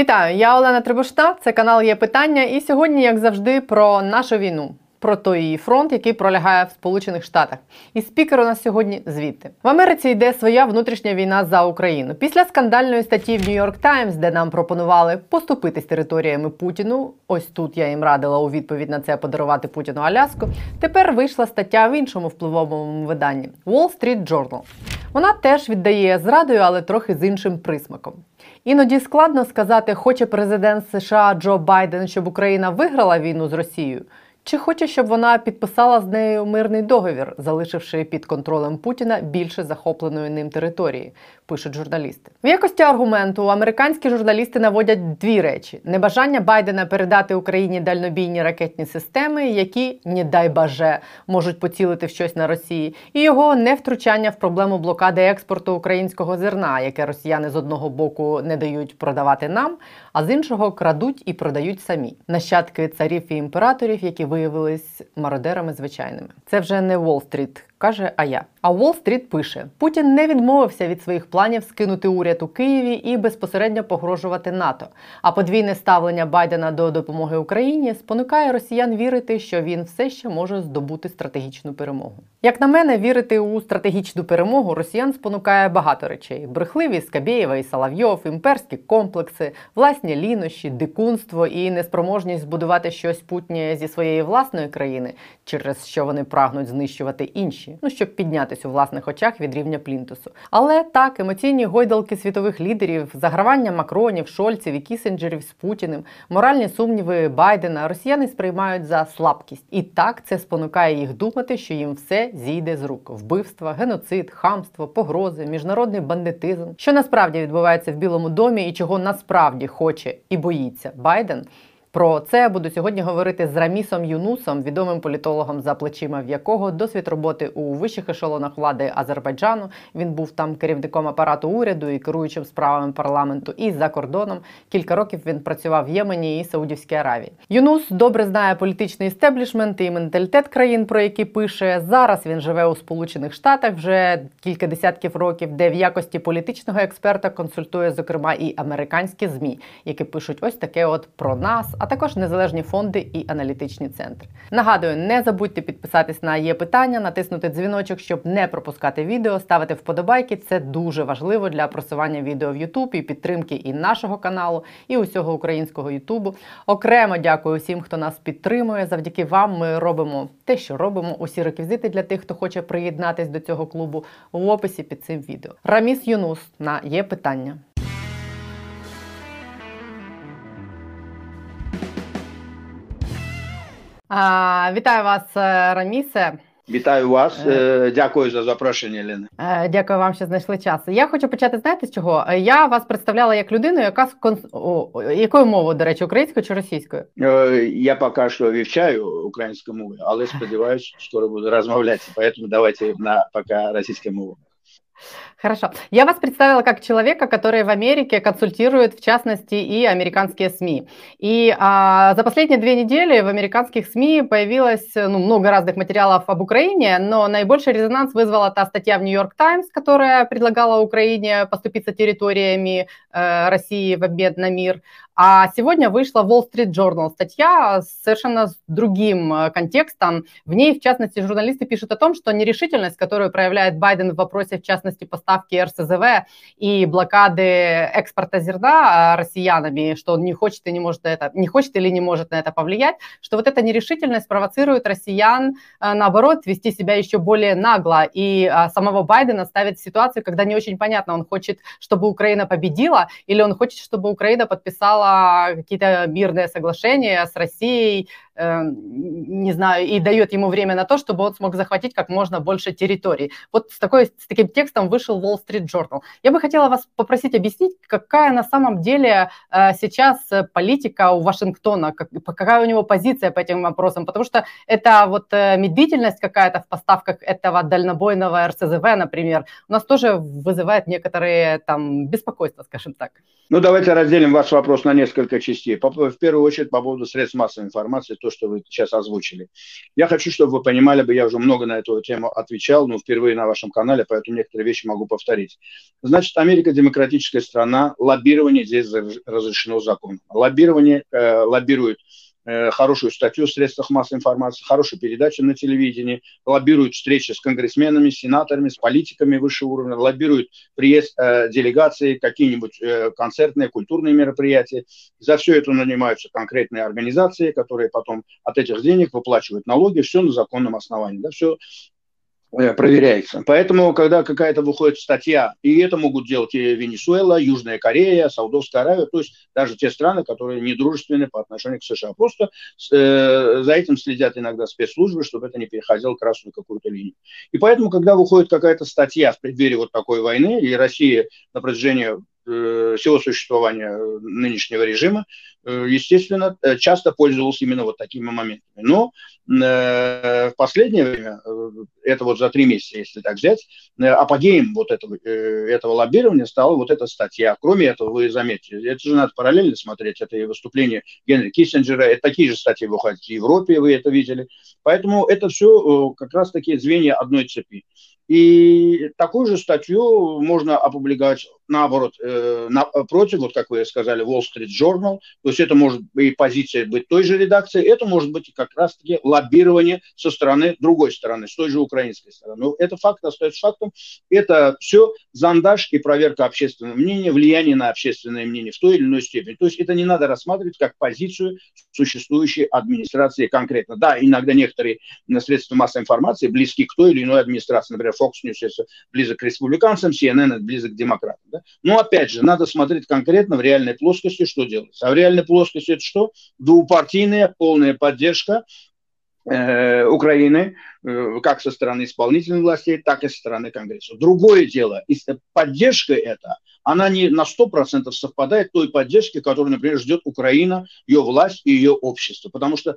Вітаю, я Олена Трибушна. Це канал є питання. І сьогодні, як завжди, про нашу війну. Про той її фронт, який пролягає в Сполучених Штатах, і спікер у нас сьогодні звідти в Америці йде своя внутрішня війна за Україну. Після скандальної статті в Нью-Йорк Таймс, де нам пропонували поступитись територіями Путіну. Ось тут я їм радила у відповідь на це подарувати Путіну Аляску. Тепер вийшла стаття в іншому впливовому виданні Wall Street Journal. Вона теж віддає зрадою, але трохи з іншим присмаком. Іноді складно сказати, хоче президент США Джо Байден, щоб Україна виграла війну з Росією. Чи хоче, щоб вона підписала з нею мирний договір, залишивши під контролем Путіна більше захопленої ним території, пишуть журналісти. В якості аргументу американські журналісти наводять дві речі: небажання Байдена передати Україні дальнобійні ракетні системи, які, не дай баже, можуть поцілити в щось на Росії, і його невтручання в проблему блокади експорту українського зерна, яке росіяни з одного боку не дають продавати нам, а з іншого крадуть і продають самі нащадки царів і імператорів, які виявились мародерами звичайними. Це вже не Уолл-стріт, каже Ая. А Уолл-стріт пише: Путін не відмовився від своїх планів скинути уряд у Києві і безпосередньо погрожувати НАТО. А подвійне ставлення Байдена до допомоги Україні спонукає росіян вірити, що він все ще може здобути стратегічну перемогу. Як на мене, вірити у стратегічну перемогу росіян спонукає багато речей: брехливі Скабєєва і Соловйов, імперські комплекси, власні лінощі, дикунство і неспроможність збудувати щось путнє зі своєї власної країни, через що вони прагнуть знищувати інші, ну щоб підняти піднятись у власних очах від рівня плінтусу. Але так, емоційні гойдалки світових лідерів, загравання Макронів, Шольців і Кісенджерів з Путіним, моральні сумніви Байдена росіяни сприймають за слабкість. І так це спонукає їх думати, що їм все зійде з рук: вбивства, геноцид, хамство, погрози, міжнародний бандитизм. Що насправді відбувається в Білому домі і чого насправді хоче і боїться Байден. Про це буду сьогодні говорити з Рамісом Юнусом, відомим політологом, за плечима в якого досвід роботи у вищих ешелонах влади Азербайджану. Він був там керівником апарату уряду і керуючим справами парламенту. І за кордоном кілька років він працював в Ємені і Саудівській Аравії. Юнус добре знає політичний істеблішмент і менталітет країн, про які пише. Зараз він живе у Сполучених Штатах вже кілька десятків років, де в якості політичного експерта консультує зокрема і американські змі, які пишуть ось таке: от про нас а також незалежні фонди і аналітичні центри. Нагадую, не забудьте підписатись на є питання, натиснути дзвіночок, щоб не пропускати відео, ставити вподобайки. Це дуже важливо для просування відео в YouTube і підтримки і нашого каналу, і усього українського Ютубу. Окремо дякую всім, хто нас підтримує. Завдяки вам ми робимо те, що робимо. Усі реквізити для тих, хто хоче приєднатись до цього клубу в описі під цим відео. Раміс Юнус на є питання. Вітаю вас, е, Рамісе. Вітаю вас, е, дякую за запрошення, Лена. Е, дякую вам, що знайшли час. Я хочу почати. Знаєте з чого? Я вас представляла як людину, яка з якою мовою, до речі, українською чи російською? Я поки що вивчаю українську мову, але сподіваюся, скоро буду розмовляти. Тому давайте на поки російську мову. Хорошо. Я вас представила как человека, который в Америке консультирует, в частности, и американские СМИ. И а, за последние две недели в американских СМИ появилось ну, много разных материалов об Украине, но наибольший резонанс вызвала та статья в Нью-Йорк Таймс, которая предлагала Украине поступиться территориями э, России в обмен на мир. А сегодня вышла Wall Street Journal статья совершенно с другим э, контекстом. В ней, в частности, журналисты пишут о том, что нерешительность, которую проявляет Байден в вопросе, в частности, поставки РСЗВ и блокады экспорта зерна э, россиянами, что он не хочет и не может на это, не хочет или не может на это повлиять, что вот эта нерешительность провоцирует россиян, э, наоборот, вести себя еще более нагло. И самого Байдена ставит в ситуацию, когда не очень понятно, он хочет, чтобы Украина победила, или он хочет, чтобы Украина подписала какие-то мирные соглашения с Россией, не знаю, и дает ему время на то, чтобы он смог захватить как можно больше территорий. Вот с, такой, с таким текстом вышел Wall Street Journal. Я бы хотела вас попросить объяснить, какая на самом деле э, сейчас политика у Вашингтона, как, какая у него позиция по этим вопросам, потому что это вот э, медлительность какая-то в поставках этого дальнобойного РСЗВ, например, у нас тоже вызывает некоторые там беспокойство, скажем так. Ну, давайте разделим ваш вопрос на несколько частей. В первую очередь, по поводу средств массовой информации, то, то, что вы сейчас озвучили. Я хочу, чтобы вы понимали бы, я уже много на эту тему отвечал, но впервые на вашем канале, поэтому некоторые вещи могу повторить. Значит, Америка демократическая страна, лоббирование здесь разрешено законом. Лоббирование э, лоббирует хорошую статью в средствах массовой информации, хорошую передачу на телевидении, лоббируют встречи с конгрессменами, сенаторами, с политиками высшего уровня, лоббируют приезд э, делегации, какие-нибудь э, концертные, культурные мероприятия. За все это нанимаются конкретные организации, которые потом от этих денег выплачивают налоги, все на законном основании. Да, все Э, проверяется. Поэтому, когда какая-то выходит статья, и это могут делать и Венесуэла, Южная Корея, Саудовская Аравия, то есть даже те страны, которые не дружественны по отношению к США. Просто э, за этим следят иногда спецслужбы, чтобы это не переходило красную какую-то линию. И поэтому, когда выходит какая-то статья в преддверии вот такой войны, и Россия на протяжении Э, всего существования нынешнего режима, э, естественно, э, часто пользовался именно вот такими моментами. Но в последнее время, это вот за три месяца, если так взять, апогеем вот этого, этого лоббирования стала вот эта статья. Кроме этого, вы заметите, это же надо параллельно смотреть, это и выступление Генри Киссинджера, это такие же статьи выходят в Европе, вы это видели. Поэтому это все как раз таки звенья одной цепи. И такую же статью можно опубликовать, наоборот, э, на, против, вот как вы сказали, Wall Street Journal. То есть это может и позиция быть той же редакции, это может быть как раз-таки лоббирование со стороны другой стороны, с той же украинской стороны. Но это факт остается фактом. Это все зондаж и проверка общественного мнения, влияние на общественное мнение в той или иной степени. То есть это не надо рассматривать как позицию существующей администрации конкретно. Да, иногда некоторые средства массовой информации близки к той или иной администрации, например, Fox News близок к республиканцам, CNN близок к демократам. Да? Но опять же, надо смотреть конкретно в реальной плоскости, что делается. А в реальной плоскости это что? Двупартийная полная поддержка э, Украины, э, как со стороны исполнительных властей, так и со стороны Конгресса. Другое дело, поддержка эта, она не на 100% совпадает той поддержке, которую, например, ждет Украина, ее власть и ее общество. Потому что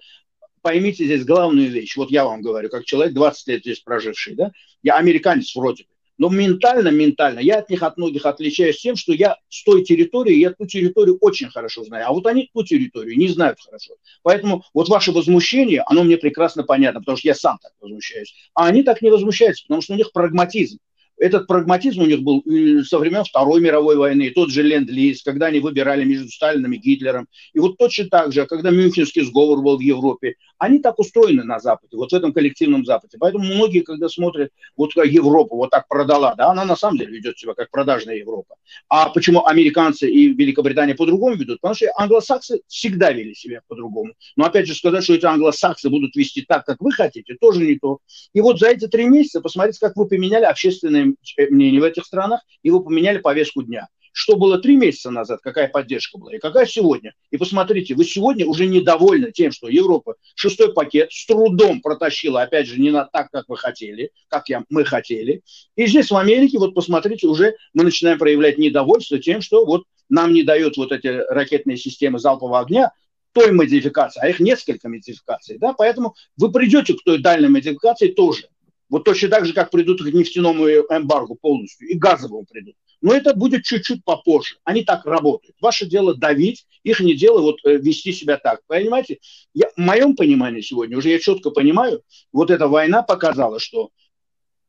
поймите здесь главную вещь. Вот я вам говорю, как человек 20 лет здесь проживший, да, я американец вроде бы, но ментально, ментально я от них, от многих отличаюсь тем, что я с той территории, я ту территорию очень хорошо знаю, а вот они ту территорию не знают хорошо. Поэтому вот ваше возмущение, оно мне прекрасно понятно, потому что я сам так возмущаюсь. А они так не возмущаются, потому что у них прагматизм этот прагматизм у них был со времен Второй мировой войны, тот же Ленд-Лиз, когда они выбирали между Сталином и Гитлером. И вот точно так же, когда Мюнхенский сговор был в Европе, они так устроены на Западе, вот в этом коллективном Западе. Поэтому многие, когда смотрят, вот как Европа вот так продала, да, она на самом деле ведет себя как продажная Европа. А почему американцы и Великобритания по-другому ведут? Потому что англосаксы всегда вели себя по-другому. Но опять же сказать, что эти англосаксы будут вести так, как вы хотите, тоже не то. И вот за эти три месяца посмотрите, как вы поменяли общественное мнение в этих странах, и вы поменяли повестку дня что было три месяца назад, какая поддержка была, и какая сегодня. И посмотрите, вы сегодня уже недовольны тем, что Европа шестой пакет с трудом протащила, опять же, не на так, как вы хотели, как я, мы хотели. И здесь в Америке, вот посмотрите, уже мы начинаем проявлять недовольство тем, что вот нам не дают вот эти ракетные системы залпового огня, той модификации, а их несколько модификаций, да, поэтому вы придете к той дальней модификации тоже. Вот точно так же, как придут к нефтяному эмбаргу полностью, и газовому придут. Но это будет чуть-чуть попозже. Они так работают. Ваше дело давить, их не дело вот э, вести себя так. Понимаете? Я, в моем понимании сегодня, уже я четко понимаю, вот эта война показала, что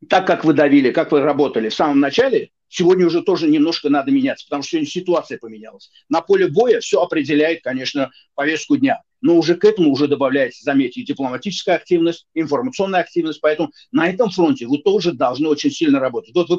так как вы давили, как вы работали в самом начале, сегодня уже тоже немножко надо меняться, потому что сегодня ситуация поменялась. На поле боя все определяет, конечно, повестку дня. Но уже к этому уже добавляется, заметьте, дипломатическая активность, информационная активность. Поэтому на этом фронте вы тоже должны очень сильно работать. Вот вы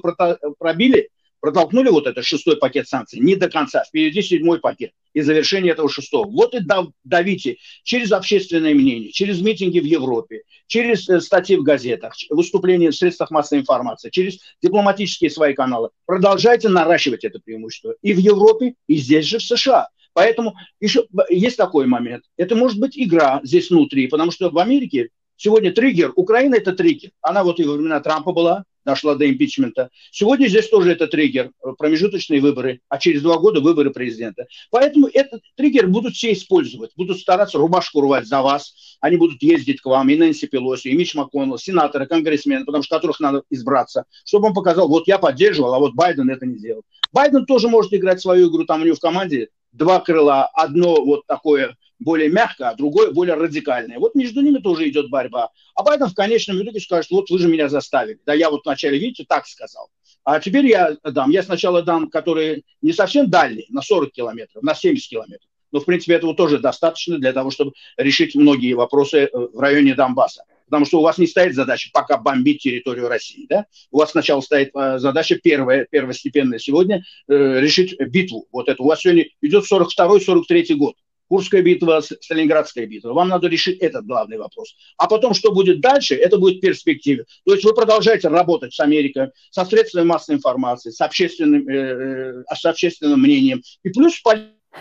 пробили протолкнули вот этот шестой пакет санкций не до конца, впереди седьмой пакет и завершение этого шестого. Вот и давите через общественное мнение, через митинги в Европе, через э, статьи в газетах, выступления в средствах массовой информации, через дипломатические свои каналы. Продолжайте наращивать это преимущество и в Европе, и здесь же в США. Поэтому еще есть такой момент. Это может быть игра здесь внутри, потому что в Америке сегодня триггер, Украина это триггер. Она вот и во времена Трампа была, дошла до импичмента. Сегодня здесь тоже это триггер, промежуточные выборы, а через два года выборы президента. Поэтому этот триггер будут все использовать, будут стараться рубашку рвать за вас, они будут ездить к вам, и Нэнси Пелоси, и Мич МакКоннелл, сенаторы, конгрессмены, потому что которых надо избраться, чтобы он показал, вот я поддерживал, а вот Байден это не сделал. Байден тоже может играть свою игру, там у него в команде два крыла, одно вот такое более мягкое, а другое более радикальное. Вот между ними тоже идет борьба. А Байден в конечном итоге скажет, вот вы же меня заставили. Да я вот вначале, видите, так сказал. А теперь я дам. Я сначала дам, которые не совсем дальние, на 40 километров, на 70 километров. Но, в принципе, этого тоже достаточно для того, чтобы решить многие вопросы э, в районе Донбасса. Потому что у вас не стоит задача пока бомбить территорию России. Да? У вас сначала стоит э, задача первая, первостепенная сегодня, э, решить битву. Вот это у вас сегодня идет 42-43 год. Курская битва, Сталинградская битва. Вам надо решить этот главный вопрос. А потом, что будет дальше, это будет перспектива. То есть вы продолжаете работать с Америкой, со средствами массовой информации, с общественным, э, э с общественным мнением. И плюс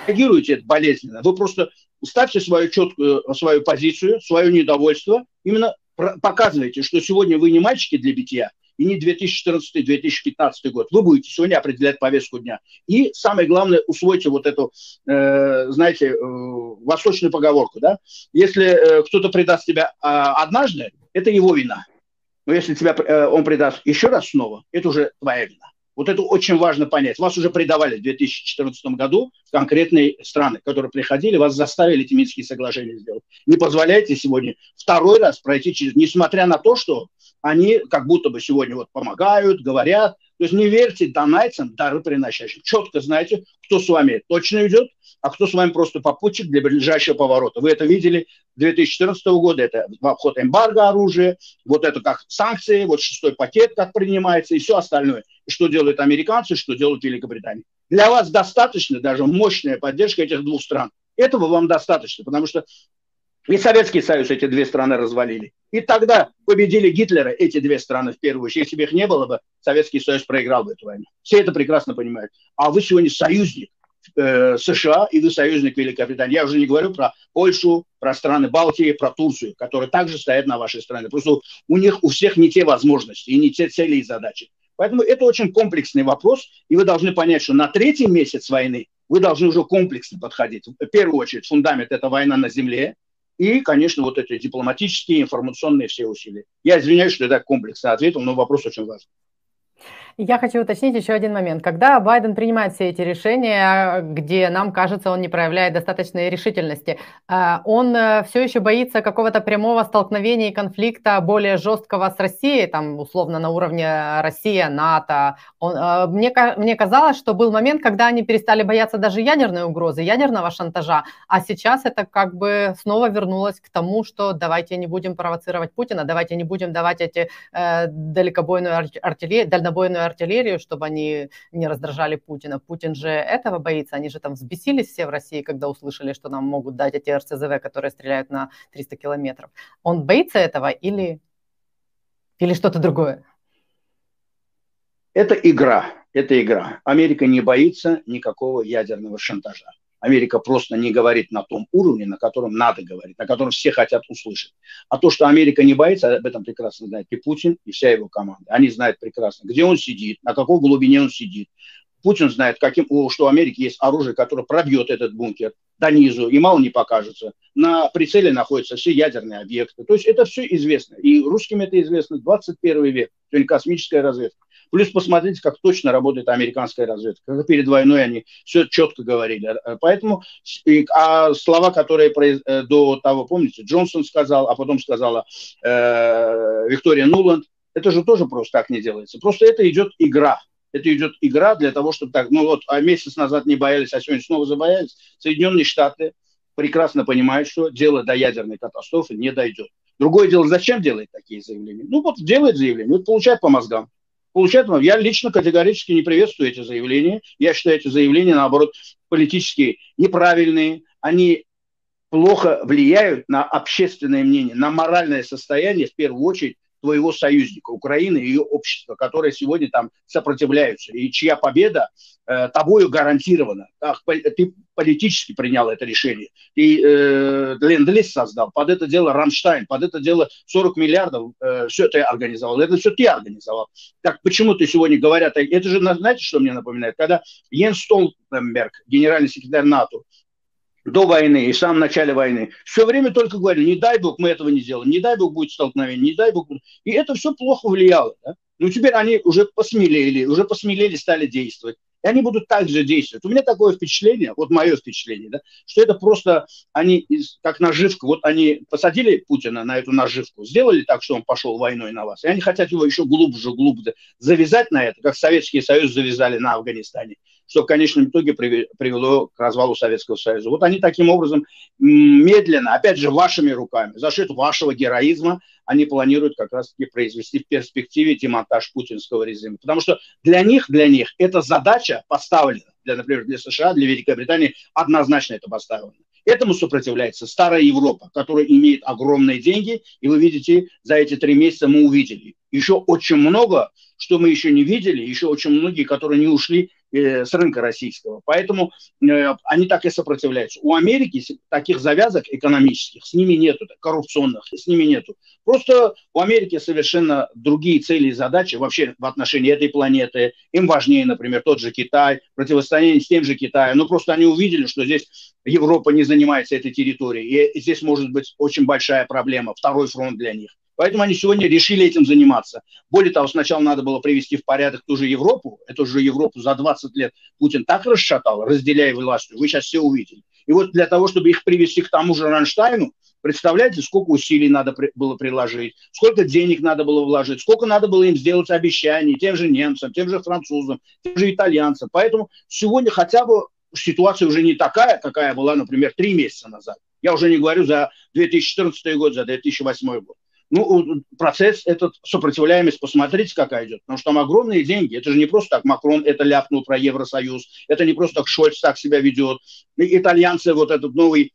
реагируете это болезненно. Вы просто ставьте свою четкую свою позицию, свое недовольство. Именно показывайте, что сегодня вы не мальчики для битья, и не 2014-2015 год. Вы будете сегодня определять повестку дня. И самое главное, усвойте вот эту, э, знаете, э, восточную поговорку, да? Если э, кто-то предаст тебя э, однажды, это его вина. Но если тебя э, он предаст еще раз снова, это уже твоя вина. Вот это очень важно понять. Вас уже предавали в 2014 году конкретные страны, которые приходили, вас заставили эти Минские соглашения сделать. Не позволяйте сегодня второй раз пройти через... Несмотря на то, что они как будто бы сегодня вот помогают, говорят. То есть не верьте донайцам, дары приносящим. Четко знаете, кто с вами точно идет, а кто с вами просто попутчик для ближайшего поворота. Вы это видели 2014 года, это в обход эмбарго оружия, вот это как санкции, вот шестой пакет как принимается и все остальное что делают американцы, что делают Великобритания. Для вас достаточно даже мощная поддержка этих двух стран. Этого вам достаточно, потому что и Советский Союз эти две страны развалили. И тогда победили Гитлера эти две страны в первую очередь. Если бы их не было бы, Советский Союз проиграл бы эту войну. Все это прекрасно понимают. А вы сегодня союзник э, США и вы союзник Великобритании. Я уже не говорю про Польшу, про страны Балтии, про Турцию, которые также стоят на вашей стране. Просто у них у всех не те возможности и не те цели и задачи. Поэтому это очень комплексный вопрос, и вы должны понять, что на третий месяц войны вы должны уже комплексно подходить. В первую очередь фундамент – это война на земле, и, конечно, вот эти дипломатические, информационные все усилия. Я извиняюсь, что я так комплексно ответил, но вопрос очень важный. Я хочу уточнить еще один момент. Когда Байден принимает все эти решения, где нам кажется, он не проявляет достаточной решительности, э, он э, все еще боится какого-то прямого столкновения и конфликта более жесткого с Россией, там условно на уровне Россия, НАТО. Он, э, мне, мне казалось, что был момент, когда они перестали бояться даже ядерной угрозы, ядерного шантажа, а сейчас это как бы снова вернулось к тому, что давайте не будем провоцировать Путина, давайте не будем давать эти э, далекобойную артиллерию, дальнобойную артиллерию, чтобы они не раздражали Путина. Путин же этого боится. Они же там взбесились все в России, когда услышали, что нам могут дать эти РСЗВ, которые стреляют на 300 километров. Он боится этого или, или что-то другое? Это игра. Это игра. Америка не боится никакого ядерного шантажа. Америка просто не говорит на том уровне, на котором надо говорить, на котором все хотят услышать. А то, что Америка не боится, об этом прекрасно знает и Путин, и вся его команда. Они знают прекрасно, где он сидит, на какой глубине он сидит. Путин знает, каким, что у Америки есть оружие, которое пробьет этот бункер до низу, и мало не покажется. На прицеле находятся все ядерные объекты. То есть это все известно. И русским это известно. 21 век. Сегодня космическая разведка. Плюс посмотрите, как точно работает американская разведка. Как перед войной они все четко говорили. Поэтому а слова, которые э, до того, помните, Джонсон сказал, а потом сказала э, Виктория Нуланд, это же тоже просто так не делается. Просто это идет игра. Это идет игра для того, чтобы так, ну вот, а месяц назад не боялись, а сегодня снова забоялись. Соединенные Штаты прекрасно понимают, что дело до ядерной катастрофы не дойдет. Другое дело, зачем делать такие заявления? Ну вот делает заявление, вот получает по мозгам получает Я лично категорически не приветствую эти заявления. Я считаю эти заявления, наоборот, политически неправильные. Они плохо влияют на общественное мнение, на моральное состояние, в первую очередь, твоего союзника, Украины и ее общества, которые сегодня там сопротивляются, и чья победа э, тобою гарантирована. Так, ты политически принял это решение. Ты э, ленд-лиз создал, под это дело Рамштайн, под это дело 40 миллиардов, э, все ты организовал. Это все ты организовал. Так почему ты сегодня говорят, это же, знаете, что мне напоминает? Когда Йен Столтенберг, генеральный секретарь НАТО, до войны и в самом начале войны, все время только говорили, не дай бог мы этого не сделаем, не дай бог будет столкновение, не дай бог. И это все плохо влияло. Да? Но теперь они уже посмелели, уже посмелели, стали действовать. И они будут также действовать. У меня такое впечатление, вот мое впечатление, да, что это просто они, как наживка, вот они посадили Путина на эту наживку, сделали так, что он пошел войной на вас, и они хотят его еще глубже, глубже завязать на это, как Советский Союз завязали на Афганистане, что в конечном итоге привело к развалу Советского Союза. Вот они таким образом медленно, опять же, вашими руками, за счет вашего героизма, они планируют как раз-таки произвести в перспективе демонтаж путинского режима. Потому что для них, для них эта задача поставлена, для, например, для США, для Великобритании однозначно это поставлено. Этому сопротивляется старая Европа, которая имеет огромные деньги, и вы видите, за эти три месяца мы увидели еще очень много, что мы еще не видели, еще очень многие, которые не ушли Э, с рынка российского. Поэтому э, они так и сопротивляются. У Америки таких завязок экономических с ними нету, коррупционных с ними нету. Просто у Америки совершенно другие цели и задачи вообще в отношении этой планеты. Им важнее, например, тот же Китай, противостояние с тем же Китаем. Ну, просто они увидели, что здесь Европа не занимается этой территорией. И здесь может быть очень большая проблема, второй фронт для них. Поэтому они сегодня решили этим заниматься. Более того, сначала надо было привести в порядок ту же Европу. Эту же Европу за 20 лет Путин так расшатал, разделяя власть. Вы сейчас все увидели. И вот для того, чтобы их привести к тому же Ранштайну, представляете, сколько усилий надо было приложить, сколько денег надо было вложить, сколько надо было им сделать обещаний тем же немцам, тем же французам, тем же итальянцам. Поэтому сегодня хотя бы ситуация уже не такая, какая была, например, три месяца назад. Я уже не говорю за 2014 год, за 2008 год. Ну, процесс этот, сопротивляемость, посмотрите, какая идет. Потому что там огромные деньги. Это же не просто так Макрон это ляпнул про Евросоюз. Это не просто так Шольц так себя ведет. И итальянцы вот этот новый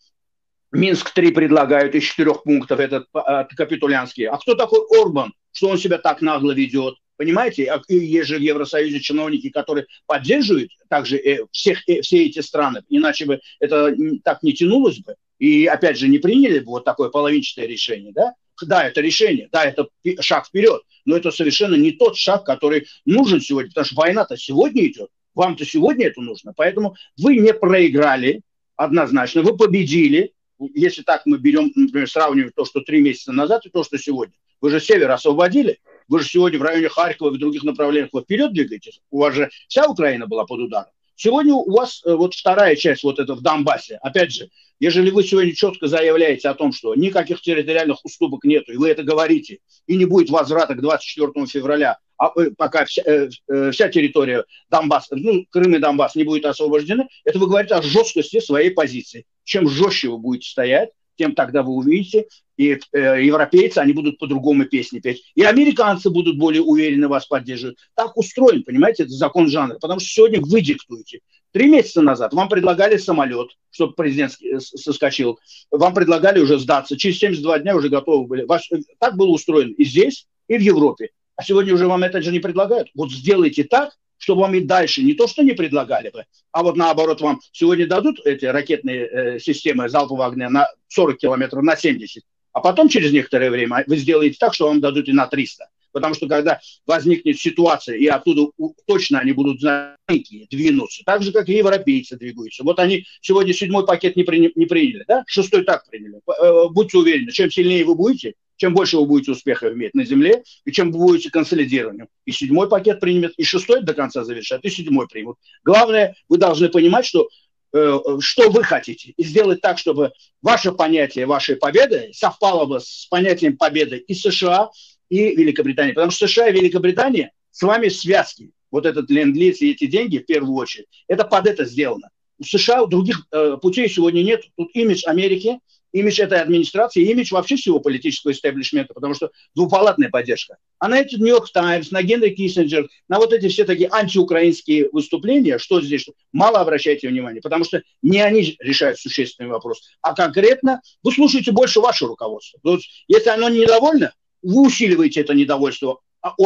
Минск-3 предлагают из четырех пунктов, этот а, капитулянский. А кто такой Орбан, что он себя так нагло ведет? Понимаете, а, есть же в Евросоюзе чиновники, которые поддерживают также э, всех, э, все эти страны, иначе бы это так не тянулось бы. И опять же не приняли бы вот такое половинчатое решение, да? Да, это решение, да, это шаг вперед, но это совершенно не тот шаг, который нужен сегодня, потому что война-то сегодня идет, вам-то сегодня это нужно, поэтому вы не проиграли однозначно, вы победили, если так мы берем, например, сравниваем то, что три месяца назад и то, что сегодня. Вы же север освободили, вы же сегодня в районе Харькова и в других направлениях. Вы вперед двигаетесь, у вас же вся Украина была под ударом. Сегодня у вас э, вот вторая часть вот это в Донбассе. Опять же, ежели вы сегодня четко заявляете о том, что никаких территориальных уступок нет, и вы это говорите, и не будет возврата к 24 февраля, а э, пока вся, э, вся территория Донбасса, ну, Крым и Донбасс не будет освобождены, это вы говорите о жесткости своей позиции. Чем жестче вы будете стоять, тем тогда вы увидите, и э, европейцы, они будут по-другому песни петь, и американцы будут более уверенно вас поддерживать. Так устроен, понимаете, это закон жанра, потому что сегодня вы диктуете. Три месяца назад вам предлагали самолет, чтобы президент соскочил, вам предлагали уже сдаться, через 72 дня уже готовы были. Ваш, так было устроено и здесь, и в Европе. А сегодня уже вам это же не предлагают. Вот сделайте так, чтобы вам и дальше не то, что не предлагали бы, а вот наоборот вам сегодня дадут эти ракетные э, системы залпового огня на 40 километров, на 70, а потом через некоторое время вы сделаете так, что вам дадут и на 300. Потому что когда возникнет ситуация, и оттуда точно они будут знаки двинуться, так же, как и европейцы двигаются. Вот они сегодня седьмой пакет не, при, не приняли, да? шестой так приняли. Э, будьте уверены, чем сильнее вы будете, чем больше вы будете успехов иметь на земле, и чем вы будете консолидированием. И седьмой пакет примет, и шестой до конца завершат, и седьмой примут. Главное, вы должны понимать, что э, что вы хотите, и сделать так, чтобы ваше понятие вашей победы совпало бы с понятием победы и США, и Великобритании. Потому что США и Великобритания с вами в связке. Вот этот ленд-лиз и эти деньги, в первую очередь, это под это сделано. У США других э, путей сегодня нет. Тут имидж Америки – имидж этой администрации, имидж вообще всего политического истеблишмента, потому что двупалатная поддержка. А на эти Нью-Йорк Таймс, на Генри Киссинджер, на вот эти все такие антиукраинские выступления, что здесь, мало обращайте внимания, потому что не они решают существенный вопрос, а конкретно вы слушаете больше ваше руководство. Есть, если оно недовольно, вы усиливаете это недовольство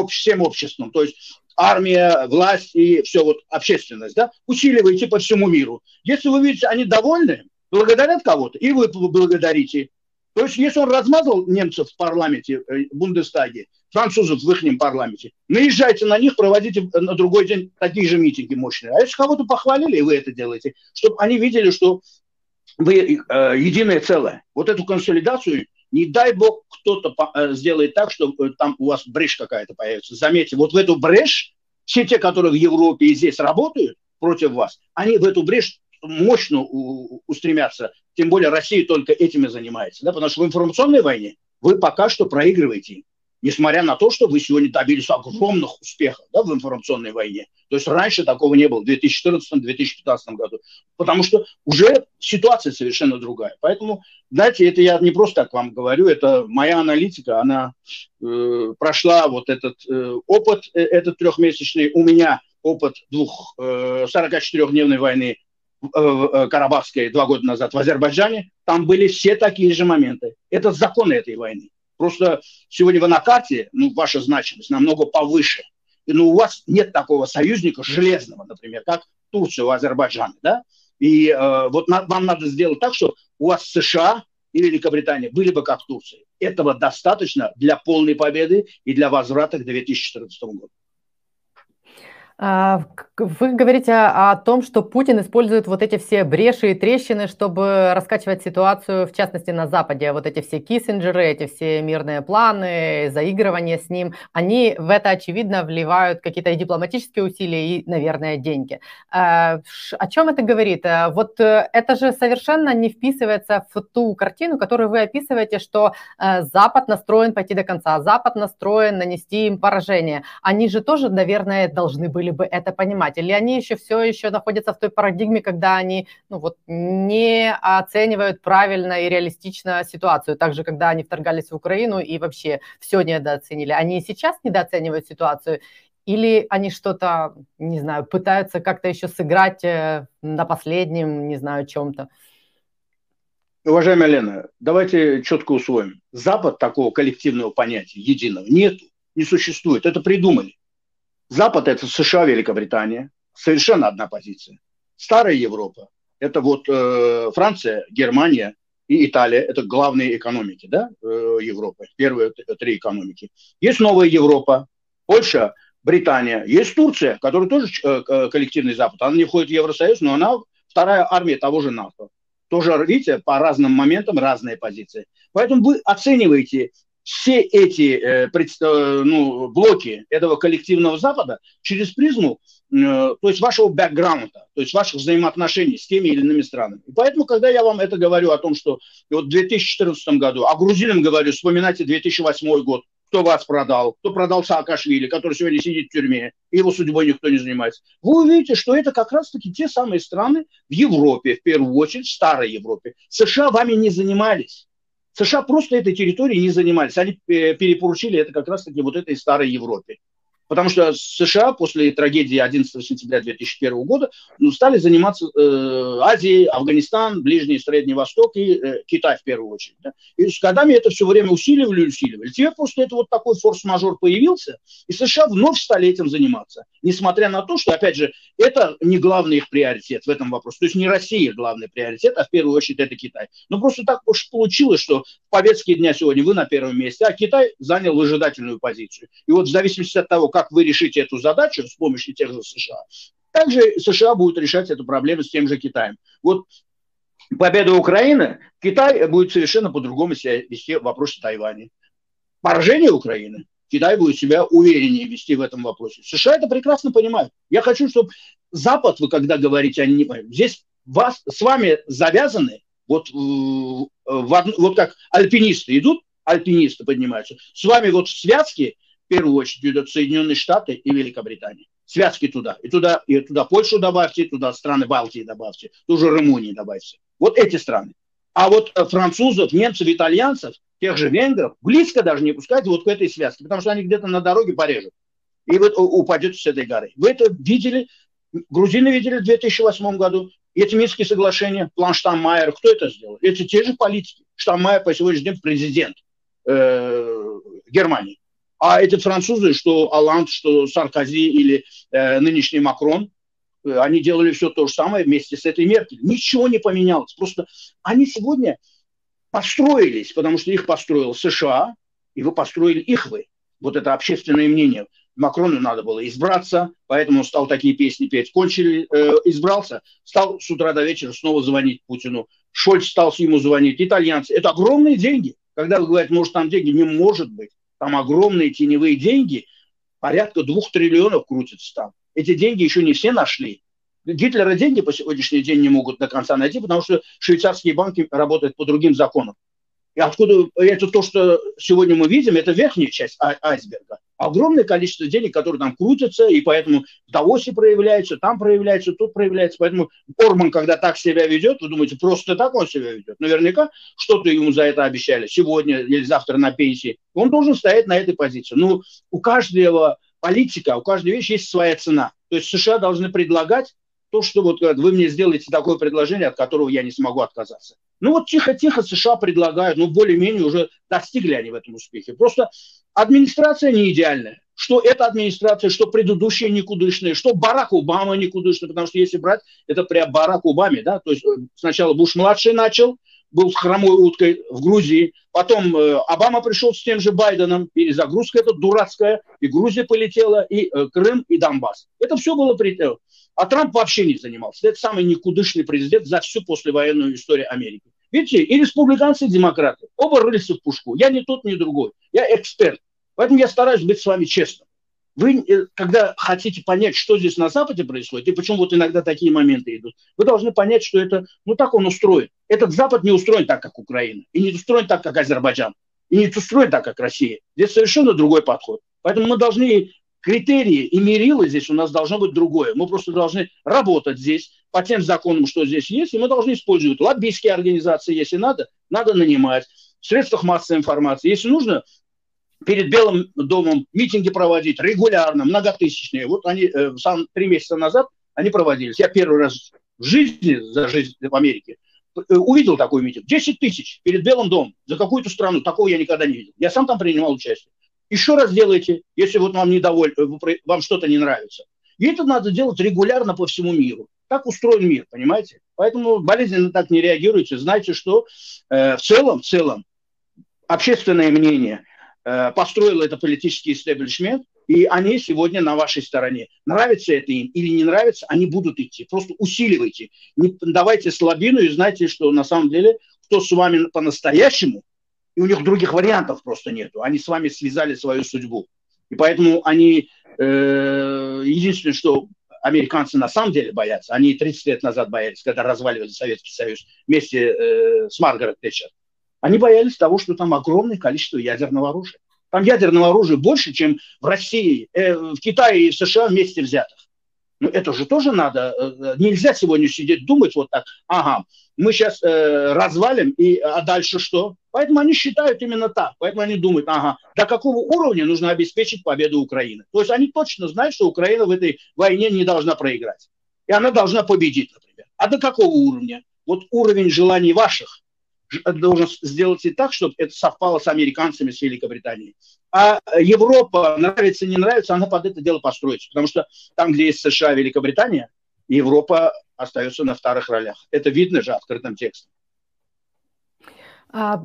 всем обществом. То есть армия, власть и все вот общественность, да, усиливаете по всему миру. Если вы видите, они довольны, благодарят кого-то, и вы благодарите. То есть, если он размазал немцев в парламенте, э, в Бундестаге, французов в их парламенте, наезжайте на них, проводите на другой день такие же митинги мощные. А если кого-то похвалили, и вы это делаете, чтобы они видели, что вы э, единое целое. Вот эту консолидацию, не дай бог, кто-то э, сделает так, что э, там у вас брешь какая-то появится. Заметьте, вот в эту брешь все те, которые в Европе и здесь работают, против вас. Они в эту брешь мощно устремятся, тем более Россия только этим и занимается, да, потому что в информационной войне вы пока что проигрываете несмотря на то, что вы сегодня добились огромных успехов да, в информационной войне. То есть раньше такого не было в 2014-2015 году, потому что уже ситуация совершенно другая. Поэтому, знаете, это я не просто так вам говорю, это моя аналитика, она э, прошла вот этот э, опыт, э, этот трехмесячный, у меня опыт двух э, 44-дневной войны э, э, Карабахской два года назад в Азербайджане, там были все такие же моменты. Это законы этой войны. Просто сегодня вы на карте, ну, ваша значимость намного повыше. И, ну, у вас нет такого союзника железного, например, как Турция у Азербайджана, да? И э, вот на, вам надо сделать так, что у вас США и Великобритания были бы как Турция. Этого достаточно для полной победы и для возврата к 2014 году. А, вы говорите о том, что Путин использует вот эти все бреши и трещины, чтобы раскачивать ситуацию, в частности, на Западе. Вот эти все киссинджеры, эти все мирные планы, заигрывания с ним, они в это, очевидно, вливают какие-то и дипломатические усилия, и, наверное, деньги. А, о чем это говорит? А, вот э, это же совершенно не вписывается в ту картину, которую вы описываете, что э, Запад настроен пойти до конца, Запад настроен нанести им поражение. Они же тоже, наверное, должны были бы это понимать? Или они еще все еще находятся в той парадигме, когда они ну, вот, не оценивают правильно и реалистично ситуацию, также когда они вторгались в Украину и вообще все недооценили. Они сейчас недооценивают ситуацию, или они что-то, не знаю, пытаются как-то еще сыграть э, на последнем, не знаю, чем-то? Уважаемая Лена, давайте четко усвоим. Запад такого коллективного понятия, единого, нету, не существует. Это придумали. Запад – это США, Великобритания. Совершенно одна позиция. Старая Европа – это вот э, Франция, Германия и Италия. Это главные экономики да, э, Европы, первые три экономики. Есть новая Европа, Польша, Британия. Есть Турция, которая тоже э, коллективный Запад. Она не входит в Евросоюз, но она вторая армия того же НАТО. Тоже, видите, по разным моментам разные позиции. Поэтому вы оцениваете все эти э, э, ну, блоки этого коллективного Запада через призму, э, то есть вашего бэкграунда, то есть ваших взаимоотношений с теми или иными странами. И поэтому, когда я вам это говорю о том, что вот в 2014 году, а грузинам говорю, вспоминайте 2008 год, кто вас продал, кто продал Саакашвили, который сегодня сидит в тюрьме, его судьбой никто не занимается. Вы увидите, что это как раз-таки те самые страны в Европе, в первую очередь, в старой Европе. США вами не занимались. США просто этой территорией не занимались. Они э, перепоручили это как раз-таки вот этой старой Европе. Потому что США после трагедии 11 сентября 2001 года ну, стали заниматься э, Азией, Афганистан, Ближний и Средний Восток и э, Китай в первую очередь. Да? И с годами это все время усиливали усиливали. Теперь просто это вот такой форс-мажор появился, и США вновь стали этим заниматься. Несмотря на то, что, опять же, это не главный их приоритет в этом вопросе. То есть не Россия главный приоритет, а в первую очередь это Китай. Но просто так уж получилось, что в повестке дня сегодня вы на первом месте, а Китай занял выжидательную позицию. И вот в зависимости от того, как вы решите эту задачу с помощью тех же США, также США будут решать эту проблему с тем же Китаем. Вот победа Украины, Китай будет совершенно по-другому себя вести в вопросе Тайваня. Поражение Украины, Китай будет себя увереннее вести в этом вопросе. США это прекрасно понимают. Я хочу, чтобы Запад, вы когда говорите, они не понимают, здесь вас, с вами завязаны, вот, в, вот как альпинисты идут, альпинисты поднимаются, с вами вот в связке в первую очередь идут Соединенные Штаты и Великобритания. Связки туда. И туда, и туда Польшу добавьте, туда страны Балтии добавьте, тоже Румынии добавьте. Вот эти страны. А вот э, французов, немцев, итальянцев, тех же венгров, близко даже не пускайте вот к этой связке, потому что они где-то на дороге порежут. И вы упадете с этой горы. Вы это видели, грузины видели в 2008 году, эти Минские соглашения, план Штаммайер, кто это сделал? Это те же политики. Штаммайер по сегодняшний день президент э, Германии. А эти французы, что Аланд, что Саркози или э, нынешний Макрон, э, они делали все то же самое вместе с этой Меркель. Ничего не поменялось. Просто они сегодня построились, потому что их построил США, и вы построили их вы. Вот это общественное мнение. Макрону надо было избраться, поэтому он стал такие песни петь. Кончили, э, избрался, стал с утра до вечера снова звонить Путину. Шольц стал ему звонить, итальянцы. Это огромные деньги. Когда вы говорите, может, там деньги, не может быть. Там огромные теневые деньги, порядка двух триллионов крутятся там. Эти деньги еще не все нашли. Гитлера деньги по сегодняшний день не могут до конца найти, потому что швейцарские банки работают по другим законам. И откуда это то, что сегодня мы видим, это верхняя часть а, айсберга. Огромное количество денег, которые там крутятся, и поэтому в Давосе проявляются, там проявляются, тут проявляется. Поэтому Орман, когда так себя ведет, вы думаете, просто так он себя ведет? Наверняка что-то ему за это обещали сегодня или завтра на пенсии. Он должен стоять на этой позиции. Ну, у каждого политика, у каждой вещи есть своя цена. То есть США должны предлагать то, что вот вы мне сделаете такое предложение, от которого я не смогу отказаться. Ну вот тихо-тихо США предлагают, ну более-менее уже достигли они в этом успехе. Просто администрация не идеальная. Что эта администрация, что предыдущая никудышная, что Барак Обама никудышный, потому что если брать, это прям Барак Обаме, да, то есть э, сначала Буш-младший начал, был с хромой уткой в Грузии. Потом э, Обама пришел с тем же Байденом, перезагрузка эта дурацкая, и Грузия полетела, и э, Крым, и Донбасс. Это все было при... А Трамп вообще не занимался. Это самый никудышный президент за всю послевоенную историю Америки. Видите, и республиканцы, и демократы. Оба рылись в пушку. Я не тот, ни другой. Я эксперт. Поэтому я стараюсь быть с вами честным. Вы, э, когда хотите понять, что здесь на Западе происходит, и почему вот иногда такие моменты идут, вы должны понять, что это, ну так он устроен. Этот Запад не устроен так, как Украина, и не устроен так, как Азербайджан, и не устроен так, как Россия. Здесь совершенно другой подход. Поэтому мы должны критерии и мерило здесь у нас должно быть другое. Мы просто должны работать здесь по тем законам, что здесь есть, и мы должны использовать лоббистские организации, если надо, надо нанимать, в средствах массовой информации. Если нужно, перед Белым домом митинги проводить регулярно, многотысячные. Вот они э, сам три месяца назад они проводились. Я первый раз в жизни, за жизнь в Америке, э, увидел такой митинг. 10 тысяч перед Белым домом за какую-то страну. Такого я никогда не видел. Я сам там принимал участие. Еще раз делайте, если вот вам недоволь, э, вам что-то не нравится. И это надо делать регулярно по всему миру. Так устроен мир, понимаете? Поэтому болезненно так не реагируйте. Знайте, что э, в целом, в целом, общественное мнение э, построило это политический истеблишмент, и они сегодня на вашей стороне. Нравится это им или не нравится, они будут идти. Просто усиливайте. Не давайте слабину и знайте, что на самом деле, кто с вами по-настоящему, и у них других вариантов просто нету. Они с вами связали свою судьбу. И поэтому они, э, единственное, что американцы на самом деле боятся, они 30 лет назад боялись, когда разваливали Советский Союз вместе э, с Маргарет Тэтчер, они боялись того, что там огромное количество ядерного оружия. Там ядерного оружия больше, чем в России, э, в Китае и в США вместе взятых. Ну, это же тоже надо. Э, нельзя сегодня сидеть думать вот так, ага, мы сейчас э, развалим, и, а дальше что? Поэтому они считают именно так. Поэтому они думают, ага, до какого уровня нужно обеспечить победу Украины. То есть они точно знают, что Украина в этой войне не должна проиграть. И она должна победить, например. А до какого уровня? Вот уровень желаний ваших должен сделать и так, чтобы это совпало с американцами, с Великобританией. А Европа, нравится, не нравится, она под это дело построится. Потому что там, где есть США, Великобритания, Европа остается на вторых ролях. Это видно же открытым текстом. А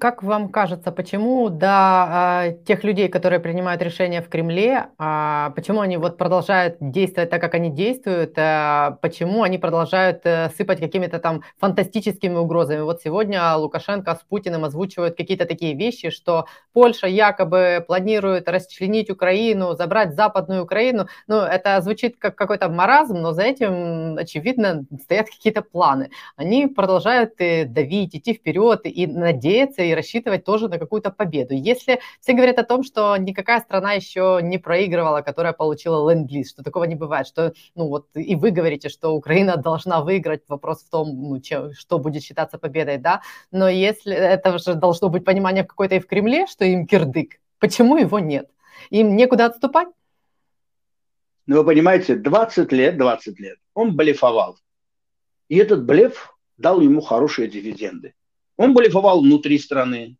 как вам кажется, почему до а, тех людей, которые принимают решения в Кремле, а, почему они вот продолжают действовать так, как они действуют, а, почему они продолжают а, сыпать какими-то там фантастическими угрозами? Вот сегодня Лукашенко с Путиным озвучивают какие-то такие вещи, что Польша якобы планирует расчленить Украину, забрать Западную Украину. Ну, это звучит как какой-то маразм, но за этим, очевидно, стоят какие-то планы. Они продолжают э, давить, идти вперед и надеяться и рассчитывать тоже на какую-то победу. Если все говорят о том, что никакая страна еще не проигрывала, которая получила ленд-лиз, что такого не бывает, что, ну вот, и вы говорите, что Украина должна выиграть, вопрос в том, ну, чем, что будет считаться победой, да, но если это же должно быть понимание какое-то и в Кремле, что им кирдык, почему его нет? Им некуда отступать? Ну, вы понимаете, 20 лет, 20 лет он блефовал. И этот блеф дал ему хорошие дивиденды. Он блефовал внутри страны.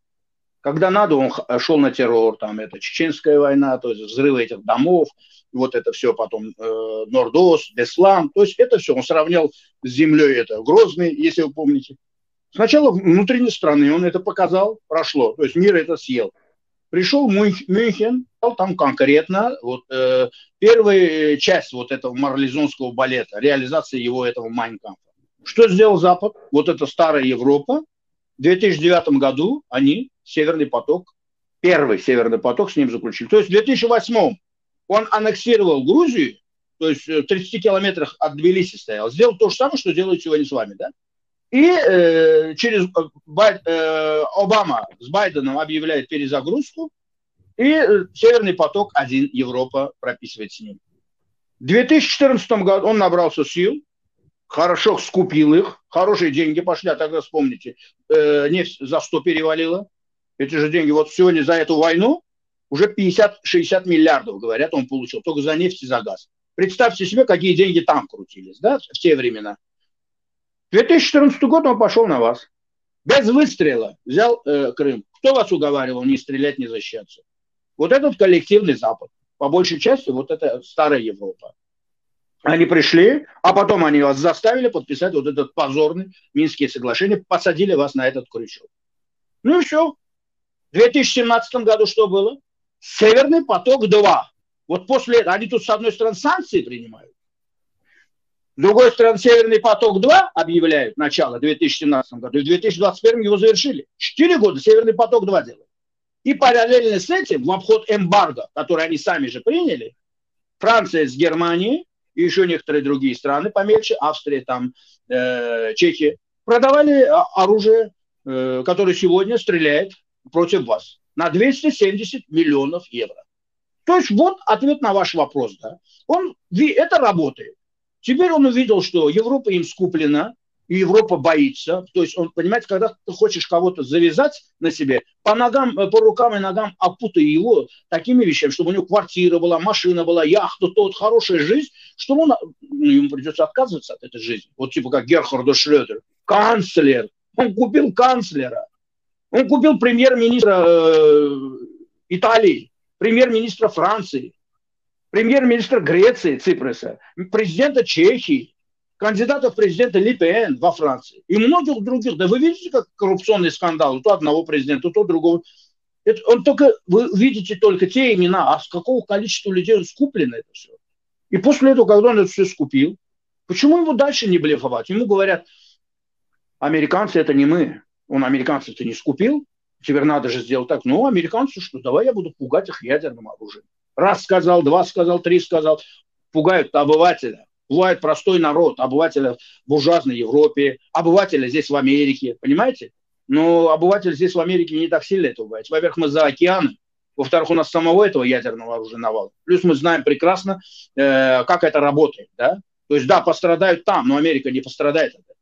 Когда надо, он шел на террор, там это чеченская война, то есть взрывы этих домов, вот это все потом э, Нордос, Беслан, то есть это все он сравнял с землей, это Грозный, если вы помните. Сначала внутренней страны он это показал, прошло, то есть мир это съел. Пришел Мюнхен, там конкретно вот э, первая часть вот этого марлезонского балета, реализация его этого Майнкампа. Что сделал Запад? Вот это старая Европа, в 2009 году они Северный поток, первый Северный поток с ним заключили. То есть в 2008 он аннексировал Грузию, то есть в 30 километрах от Тбилиси стоял, сделал то же самое, что делает сегодня с вами, да? И э, через Бай, э, Обама с Байденом объявляет перезагрузку, и э, Северный поток-1 Европа прописывает с ним. В 2014 году он набрался сил, хорошо скупил их, хорошие деньги пошли, а тогда вспомните, э, нефть за 100 перевалила. Эти же деньги вот сегодня за эту войну уже 50-60 миллиардов, говорят, он получил, только за нефть и за газ. Представьте себе, какие деньги там крутились, да, в те времена. 2014 год он пошел на вас. Без выстрела взял э, Крым. Кто вас уговаривал не стрелять, не защищаться? Вот этот коллективный Запад. По большей части вот это старая Европа. Они пришли, а потом они вас заставили подписать вот этот позорный Минские соглашения, посадили вас на этот крючок. Ну и все. В 2017 году что было? Северный поток-2. Вот после этого они тут с одной стороны санкции принимают, с другой стороны, Северный поток-2 объявляют начало в 2017 году, и в 2021 его завершили. Четыре года Северный поток-2 делают. И параллельно с этим, в обход эмбарго, который они сами же приняли, Франция с Германией и еще некоторые другие страны помельче, Австрия, там, э, Чехия, продавали оружие, э, которое сегодня стреляет против вас на 270 миллионов евро. То есть вот ответ на ваш вопрос. Да. Он, это работает. Теперь он увидел, что Европа им скуплена, и Европа боится. То есть он, понимаете, когда ты хочешь кого-то завязать на себе, по ногам, э, по рукам и ногам опутай его такими вещами, чтобы у него квартира была, машина была, яхта, тот, хорошая жизнь, что он, ну, ему придется отказываться от этой жизни. Вот типа как Герхарду Шлёдер, канцлер. Он купил канцлера. Он купил премьер-министра э, Италии, премьер-министра Франции, премьер-министра Греции Ципреса, президента Чехии, кандидата в президента Ли Пен во Франции и многих других. Да вы видите, как коррупционный скандал, то одного президента, то другого. Это, он только, вы видите только те имена, а с какого количества людей скуплено это все. И после этого, когда он это все скупил, почему его дальше не блефовать? Ему говорят, американцы это не мы. Он американцев-то не скупил, теперь надо же сделать так. Ну, американцы что, давай я буду пугать их ядерным оружием. Раз сказал, два сказал, три сказал. Пугают обывателя. Пугают простой народ, обывателя в буржуазной Европе, обывателя здесь в Америке. Понимаете? Но обыватель здесь в Америке не так сильно это бывает. Во-первых, мы за океаном. Во-вторых, у нас самого этого ядерного оружия навал. Плюс мы знаем прекрасно, э, как это работает. Да? То есть, да, пострадают там, но Америка не пострадает от этого.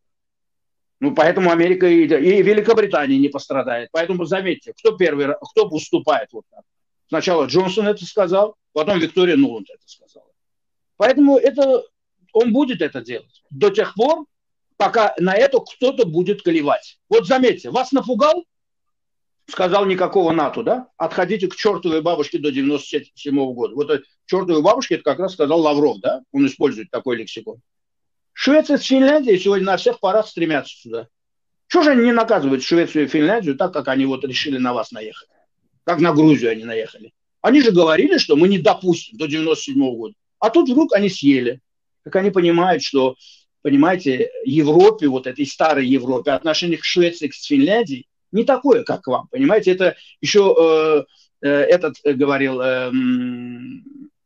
Ну, поэтому Америка и, и Великобритания не пострадает. Поэтому заметьте, кто первый, кто уступает вот так. Сначала Джонсон это сказал, потом Виктория Нуланд это сказала. Поэтому это, он будет это делать до тех пор, пока на это кто-то будет колевать. Вот заметьте, вас напугал, сказал никакого НАТО, да? Отходите к чертовой бабушке до 97 -го года. Вот чертовой бабушке это как раз сказал Лавров, да? Он использует такой лексикон. Швеция с Финляндией сегодня на всех парах стремятся сюда. Чего же они не наказывают Швецию и Финляндию так, как они вот решили на вас наехать? как на Грузию они наехали. Они же говорили, что мы не допустим до 97 -го года. А тут вдруг они съели. Как они понимают, что, понимаете, Европе, вот этой старой Европе, отношение к Швеции, к Финляндии не такое, как к вам. Понимаете, это еще э, э, этот э, говорил э,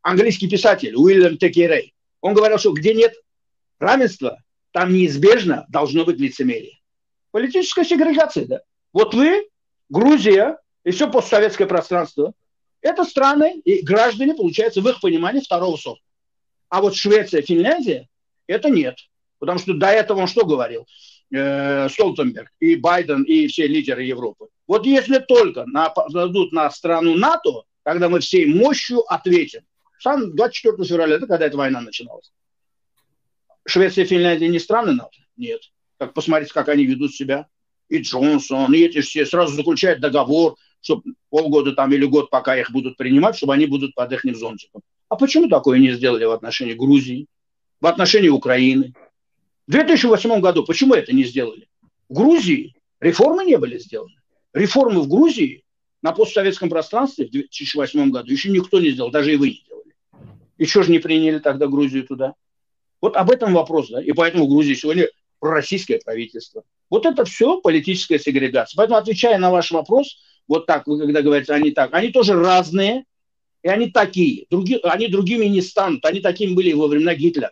английский писатель Уильям Текерей. Он говорил, что где нет равенства, там неизбежно должно быть лицемерие. Политическая сегрегация, да. Вот вы, Грузия, и все постсоветское пространство, это страны и граждане, получается, в их понимании второго сорта. А вот Швеция, Финляндия, это нет. Потому что до этого он что говорил? Э, Столтенберг и Байден и все лидеры Европы. Вот если только нападут на страну НАТО, тогда мы всей мощью ответим. Сам 24 февраля, это когда эта война начиналась. Швеция и Финляндия не страны НАТО? Нет. Так посмотрите, как они ведут себя. И Джонсон, и эти все сразу заключают договор, чтобы полгода там или год, пока их будут принимать, чтобы они будут под их зонтиком. А почему такое не сделали в отношении Грузии, в отношении Украины? В 2008 году почему это не сделали? В Грузии реформы не были сделаны. Реформы в Грузии на постсоветском пространстве в 2008 году еще никто не сделал, даже и вы не делали. И что же не приняли тогда Грузию туда? Вот об этом вопрос, да, и поэтому в Грузии сегодня пророссийское правительство. Вот это все политическая сегрегация. Поэтому, отвечая на ваш вопрос, вот так, вы когда говорите, они так, они тоже разные. И они такие. Други, они другими не станут. Они такими были во времена Гитлера.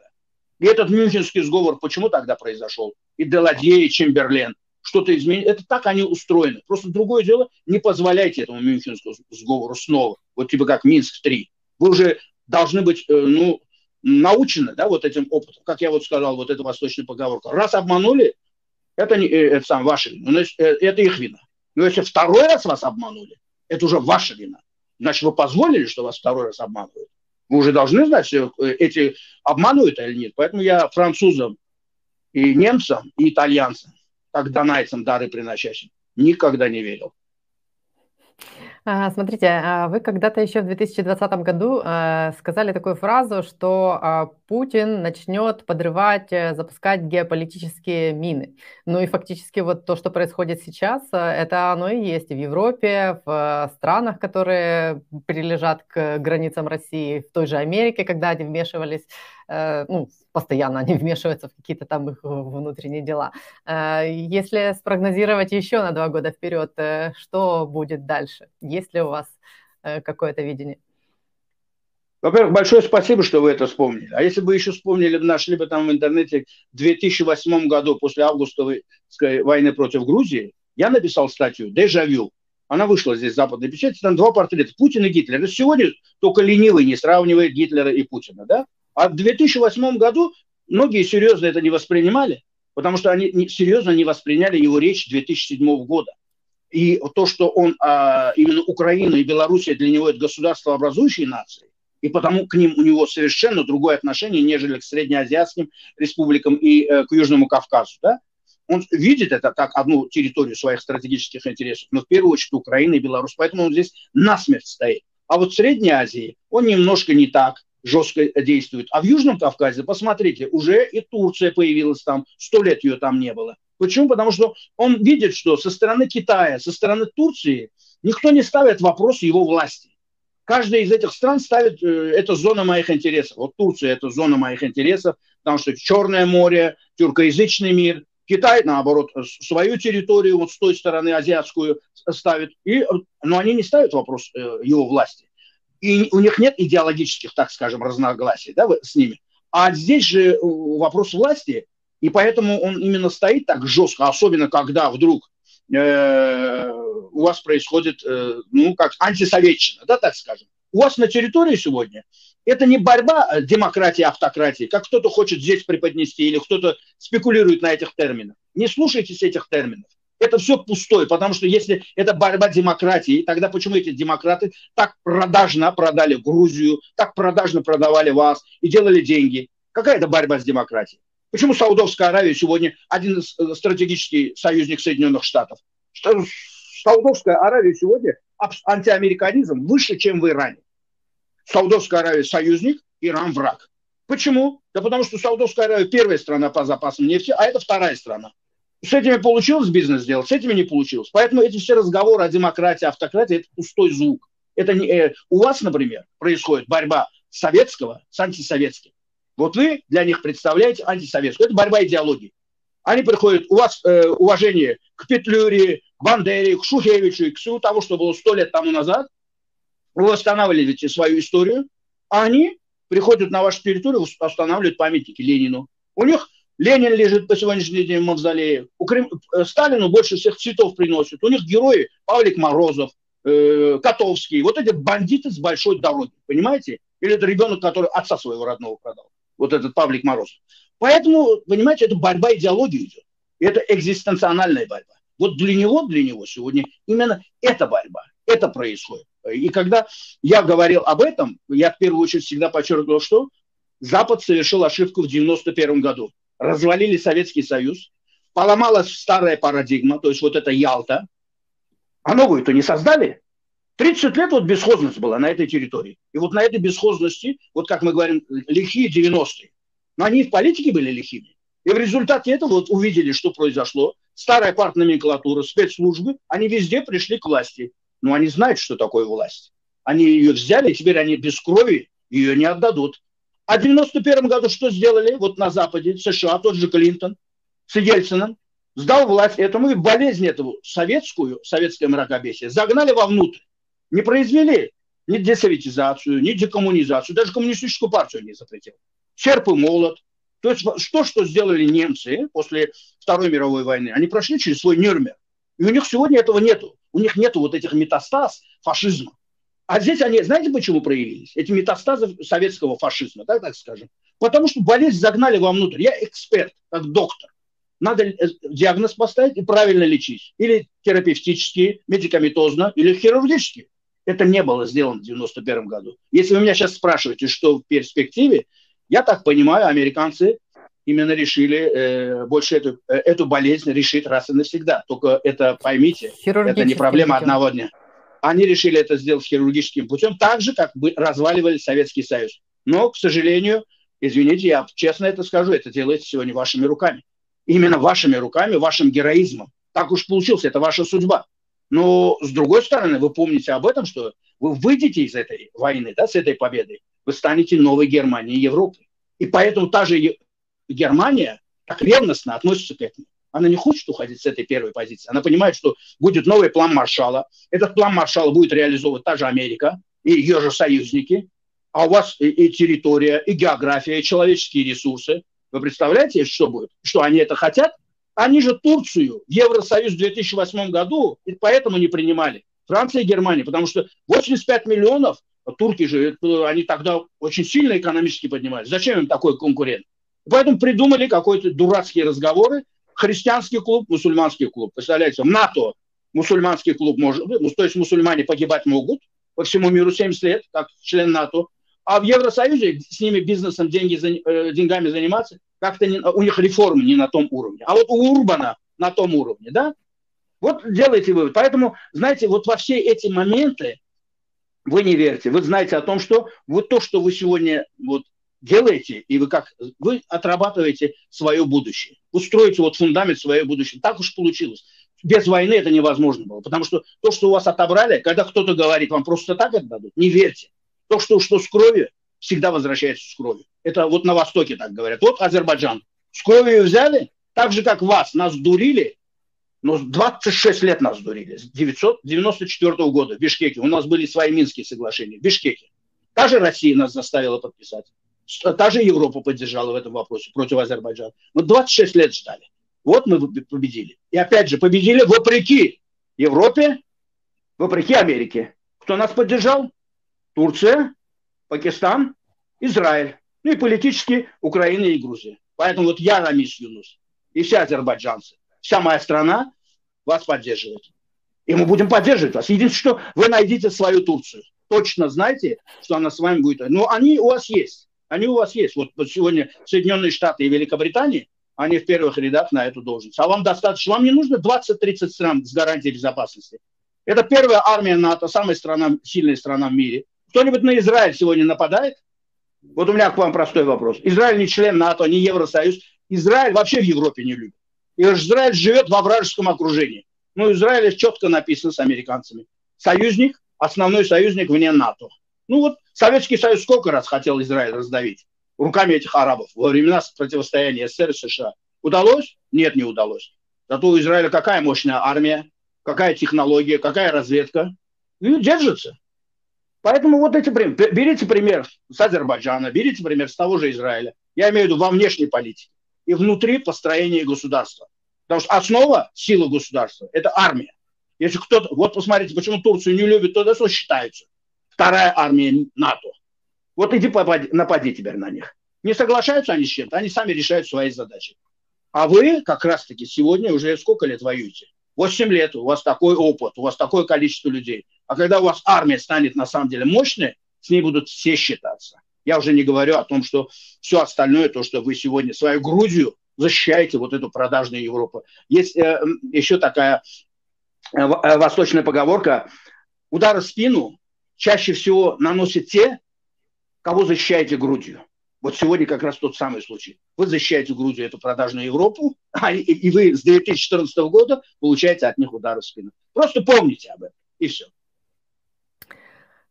И этот мюнхенский сговор почему тогда произошел? И Деладье, и Чемберлен. Что-то изменилось. Это так они устроены. Просто другое дело, не позволяйте этому мюнхенскому сговору снова. Вот типа как Минск-3. Вы уже должны быть, э, ну, научены, да, вот этим опытом. Как я вот сказал, вот эта восточная поговорка. Раз обманули, это, не, э, это сам ваша вина. Э, это их вина. Но если второй раз вас обманули, это уже ваша вина. Значит, вы позволили, что вас второй раз обманывают. Вы уже должны знать, что эти обманывают или нет. Поэтому я французам и немцам, и итальянцам, как донайцам дары приносящим, никогда не верил. А, смотрите, а вы когда-то еще в 2020 году э, сказали такую фразу, что а, Путин начнет подрывать, э, запускать геополитические мины. Ну и фактически вот то, что происходит сейчас, э, это оно и есть в Европе, в странах, которые прилежат к границам России, в той же Америке, когда они вмешивались, ну, постоянно они вмешиваются в какие-то там их внутренние дела. Если спрогнозировать еще на два года вперед, что будет дальше? Есть ли у вас э, какое-то видение? Во-первых, большое спасибо, что вы это вспомнили. А если бы еще вспомнили, нашли бы там в интернете в 2008 году, после августовой войны против Грузии, я написал статью «Дежавю». Она вышла здесь в западной печати, там два портрета, Путин и Гитлер. Сегодня только ленивый не сравнивает Гитлера и Путина, да? А в 2008 году многие серьезно это не воспринимали, потому что они серьезно не восприняли его речь 2007 года. И то, что он, а, именно Украина и Белоруссия для него это государство образующие нации, и потому к ним у него совершенно другое отношение, нежели к среднеазиатским республикам и э, к Южному Кавказу. Да? Он видит это как одну территорию своих стратегических интересов, но в первую очередь Украина и Беларусь. Поэтому он здесь насмерть стоит. А вот в Средней Азии он немножко не так жестко действует. А в Южном Кавказе, посмотрите, уже и Турция появилась там, сто лет ее там не было. Почему? Потому что он видит, что со стороны Китая, со стороны Турции никто не ставит вопрос его власти. Каждая из этих стран ставит, э, это зона моих интересов. Вот Турция – это зона моих интересов, потому что Черное море, тюркоязычный мир. Китай, наоборот, свою территорию вот с той стороны азиатскую ставит. И, но они не ставят вопрос э, его власти. И у них нет идеологических, так скажем, разногласий да, с ними. А здесь же э, вопрос власти и поэтому он именно стоит так жестко, особенно когда вдруг э, у вас происходит, э, ну, как антисоветчина, да, так скажем. У вас на территории сегодня это не борьба э, демократии, автократии, как кто-то хочет здесь преподнести или кто-то спекулирует на этих терминах. Не слушайтесь этих терминов. Это все пустое, потому что если это борьба демократии, тогда почему эти демократы так продажно продали Грузию, так продажно продавали вас и делали деньги? Какая это борьба с демократией? Почему Саудовская Аравия сегодня один э, стратегический союзник Соединенных Штатов? Саудовская Аравия сегодня антиамериканизм выше, чем в Иране. Саудовская Аравия союзник, Иран враг. Почему? Да потому что Саудовская Аравия первая страна по запасам нефти, а это вторая страна. С этими получилось бизнес сделать, с этими не получилось. Поэтому эти все разговоры о демократии, автократии – это пустой звук. Это не, э, у вас, например, происходит борьба советского с антисоветским. Вот вы для них представляете антисоветскую. Это борьба идеологии. Они приходят, у вас э, уважение к Петлюре, к Бандере, к Шухевичу и к всему тому, что было сто лет тому назад. Вы восстанавливаете свою историю, а они приходят на вашу территорию, устанавливают памятники Ленину. У них Ленин лежит по сегодняшний день в мавзолее. У Крым... Э, Сталину больше всех цветов приносят. У них герои Павлик Морозов, э, Котовский. Вот эти бандиты с большой дороги, понимаете? Или это ребенок, который отца своего родного продал вот этот Павлик Мороз. Поэтому, понимаете, это борьба идеологии идет. Это экзистенциональная борьба. Вот для него, для него сегодня именно эта борьба, это происходит. И когда я говорил об этом, я в первую очередь всегда подчеркивал, что Запад совершил ошибку в 91 году. Развалили Советский Союз, поломалась старая парадигма, то есть вот это Ялта, а новую-то не создали. 30 лет вот бесхозность была на этой территории. И вот на этой бесхозности, вот как мы говорим, лихие 90-е. Но они в политике были лихими. И в результате этого вот увидели, что произошло. Старая партноменклатура, спецслужбы, они везде пришли к власти. Но они знают, что такое власть. Они ее взяли, и теперь они без крови ее не отдадут. А в 91 году что сделали? Вот на Западе, США, тот же Клинтон с Ельцином сдал власть этому и болезнь эту советскую, советское мракобесие, загнали вовнутрь не произвели ни десоветизацию, ни декоммунизацию, даже коммунистическую партию не запретил. Серп и молот. То есть то, что сделали немцы после Второй мировой войны, они прошли через свой Нюрнберг. И у них сегодня этого нету. У них нету вот этих метастаз фашизма. А здесь они, знаете, почему проявились? Эти метастазы советского фашизма, так, так скажем. Потому что болезнь загнали вовнутрь. Я эксперт, как доктор. Надо э, диагноз поставить и правильно лечить. Или терапевтически, медикаментозно, или хирургически. Это не было сделано в 91 году. Если вы меня сейчас спрашиваете, что в перспективе, я так понимаю, американцы именно решили э, больше эту, э, эту болезнь решить раз и навсегда. Только это поймите, это не проблема путем. одного дня. Они решили это сделать хирургическим путем, так же, как бы разваливали Советский Союз. Но, к сожалению, извините, я честно это скажу, это делается сегодня вашими руками. Именно вашими руками, вашим героизмом. Так уж получилось, это ваша судьба. Но, с другой стороны, вы помните об этом, что вы выйдете из этой войны, да, с этой победой, вы станете новой Германией Европы. И поэтому та же Германия так ревностно относится к этому. Она не хочет уходить с этой первой позиции. Она понимает, что будет новый план Маршала. Этот план Маршала будет реализовывать та же Америка и ее же союзники. А у вас и, и территория, и география, и человеческие ресурсы. Вы представляете, что будет? Что они это хотят? Они же Турцию в Евросоюз в 2008 году и поэтому не принимали. Франция и Германия, потому что 85 миллионов, турки же, они тогда очень сильно экономически поднимались. Зачем им такой конкурент? Поэтому придумали какой-то дурацкие разговоры. Христианский клуб, мусульманский клуб. Представляете, в НАТО мусульманский клуб может, ну, то есть мусульмане погибать могут по всему миру 70 лет, как член НАТО. А в Евросоюзе с ними бизнесом, деньги, э, деньгами заниматься, как-то не, у них реформы не на том уровне. А вот у Урбана на том уровне, да? Вот делайте вывод. Поэтому, знаете, вот во все эти моменты вы не верите. Вы знаете о том, что вот то, что вы сегодня вот делаете, и вы как, вы отрабатываете свое будущее. Устроите вот фундамент свое будущее. Так уж получилось. Без войны это невозможно было. Потому что то, что у вас отобрали, когда кто-то говорит, вам просто так это дадут, не верьте. То, что, что с кровью, всегда возвращается с кровью. Это вот на Востоке так говорят. Вот Азербайджан. С кровью взяли, так же, как вас, нас дурили, но 26 лет нас дурили. С 994 года в Бишкеке. У нас были свои Минские соглашения в Бишкеке. Та же Россия нас заставила подписать. Та же Европа поддержала в этом вопросе против Азербайджана. Мы 26 лет ждали. Вот мы победили. И опять же, победили вопреки Европе, вопреки Америке. Кто нас поддержал? Турция, Пакистан, Израиль. Ну и политически Украина и Грузия. Поэтому вот я, Рамис Юнус, и все азербайджанцы, вся моя страна вас поддерживает. И мы будем поддерживать вас. Единственное, что вы найдите свою Турцию. Точно знаете, что она с вами будет. Но они у вас есть. Они у вас есть. Вот сегодня Соединенные Штаты и Великобритания, они в первых рядах на эту должность. А вам достаточно, вам не нужно 20-30 стран с гарантией безопасности. Это первая армия НАТО, самая страна, сильная страна в мире. Кто-нибудь на Израиль сегодня нападает? Вот у меня к вам простой вопрос. Израиль не член НАТО, не Евросоюз. Израиль вообще в Европе не любит. И Израиль живет во вражеском окружении. Ну, Израиль четко написано с американцами. Союзник, основной союзник вне НАТО. Ну вот Советский Союз сколько раз хотел Израиль раздавить руками этих арабов во времена противостояния СССР и США. Удалось? Нет, не удалось. Зато у Израиля какая мощная армия, какая технология, какая разведка. И держится. Поэтому вот эти примеры. Берите пример с Азербайджана, берите пример с того же Израиля. Я имею в виду во внешней политике и внутри построения государства. Потому что основа силы государства – это армия. Если кто-то... Вот посмотрите, почему Турцию не любят, то что считаются вторая армия НАТО. Вот иди попади, напади теперь на них. Не соглашаются они с чем-то, они сами решают свои задачи. А вы как раз-таки сегодня уже сколько лет воюете? 8 лет, у вас такой опыт, у вас такое количество людей. А когда у вас армия станет на самом деле мощной, с ней будут все считаться. Я уже не говорю о том, что все остальное, то, что вы сегодня свою Грузию защищаете, вот эту продажную Европу. Есть э, еще такая э, э восточная поговорка, удар в спину чаще всего наносят те, кого защищаете грудью. Вот сегодня как раз тот самый случай. Вы защищаете Грузию, эту продажную Европу, а, и, и вы с 2014 года получаете от них удары в спину. Просто помните об этом, и все.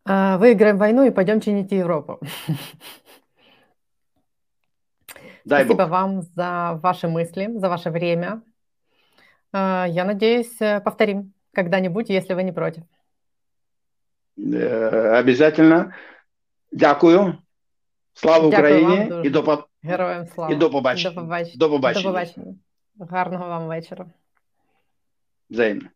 А, выиграем войну и пойдем чинить Европу. Дай Спасибо Бог. вам за ваши мысли, за ваше время. А, я надеюсь, э, повторим когда-нибудь, если вы не против. Э, обязательно. Дякую. Слава Дякую Україні вам і до по- Героям слава. і до побачення. До побачення. До побачення. До побачення. Гарного вам вечора. Взаимно.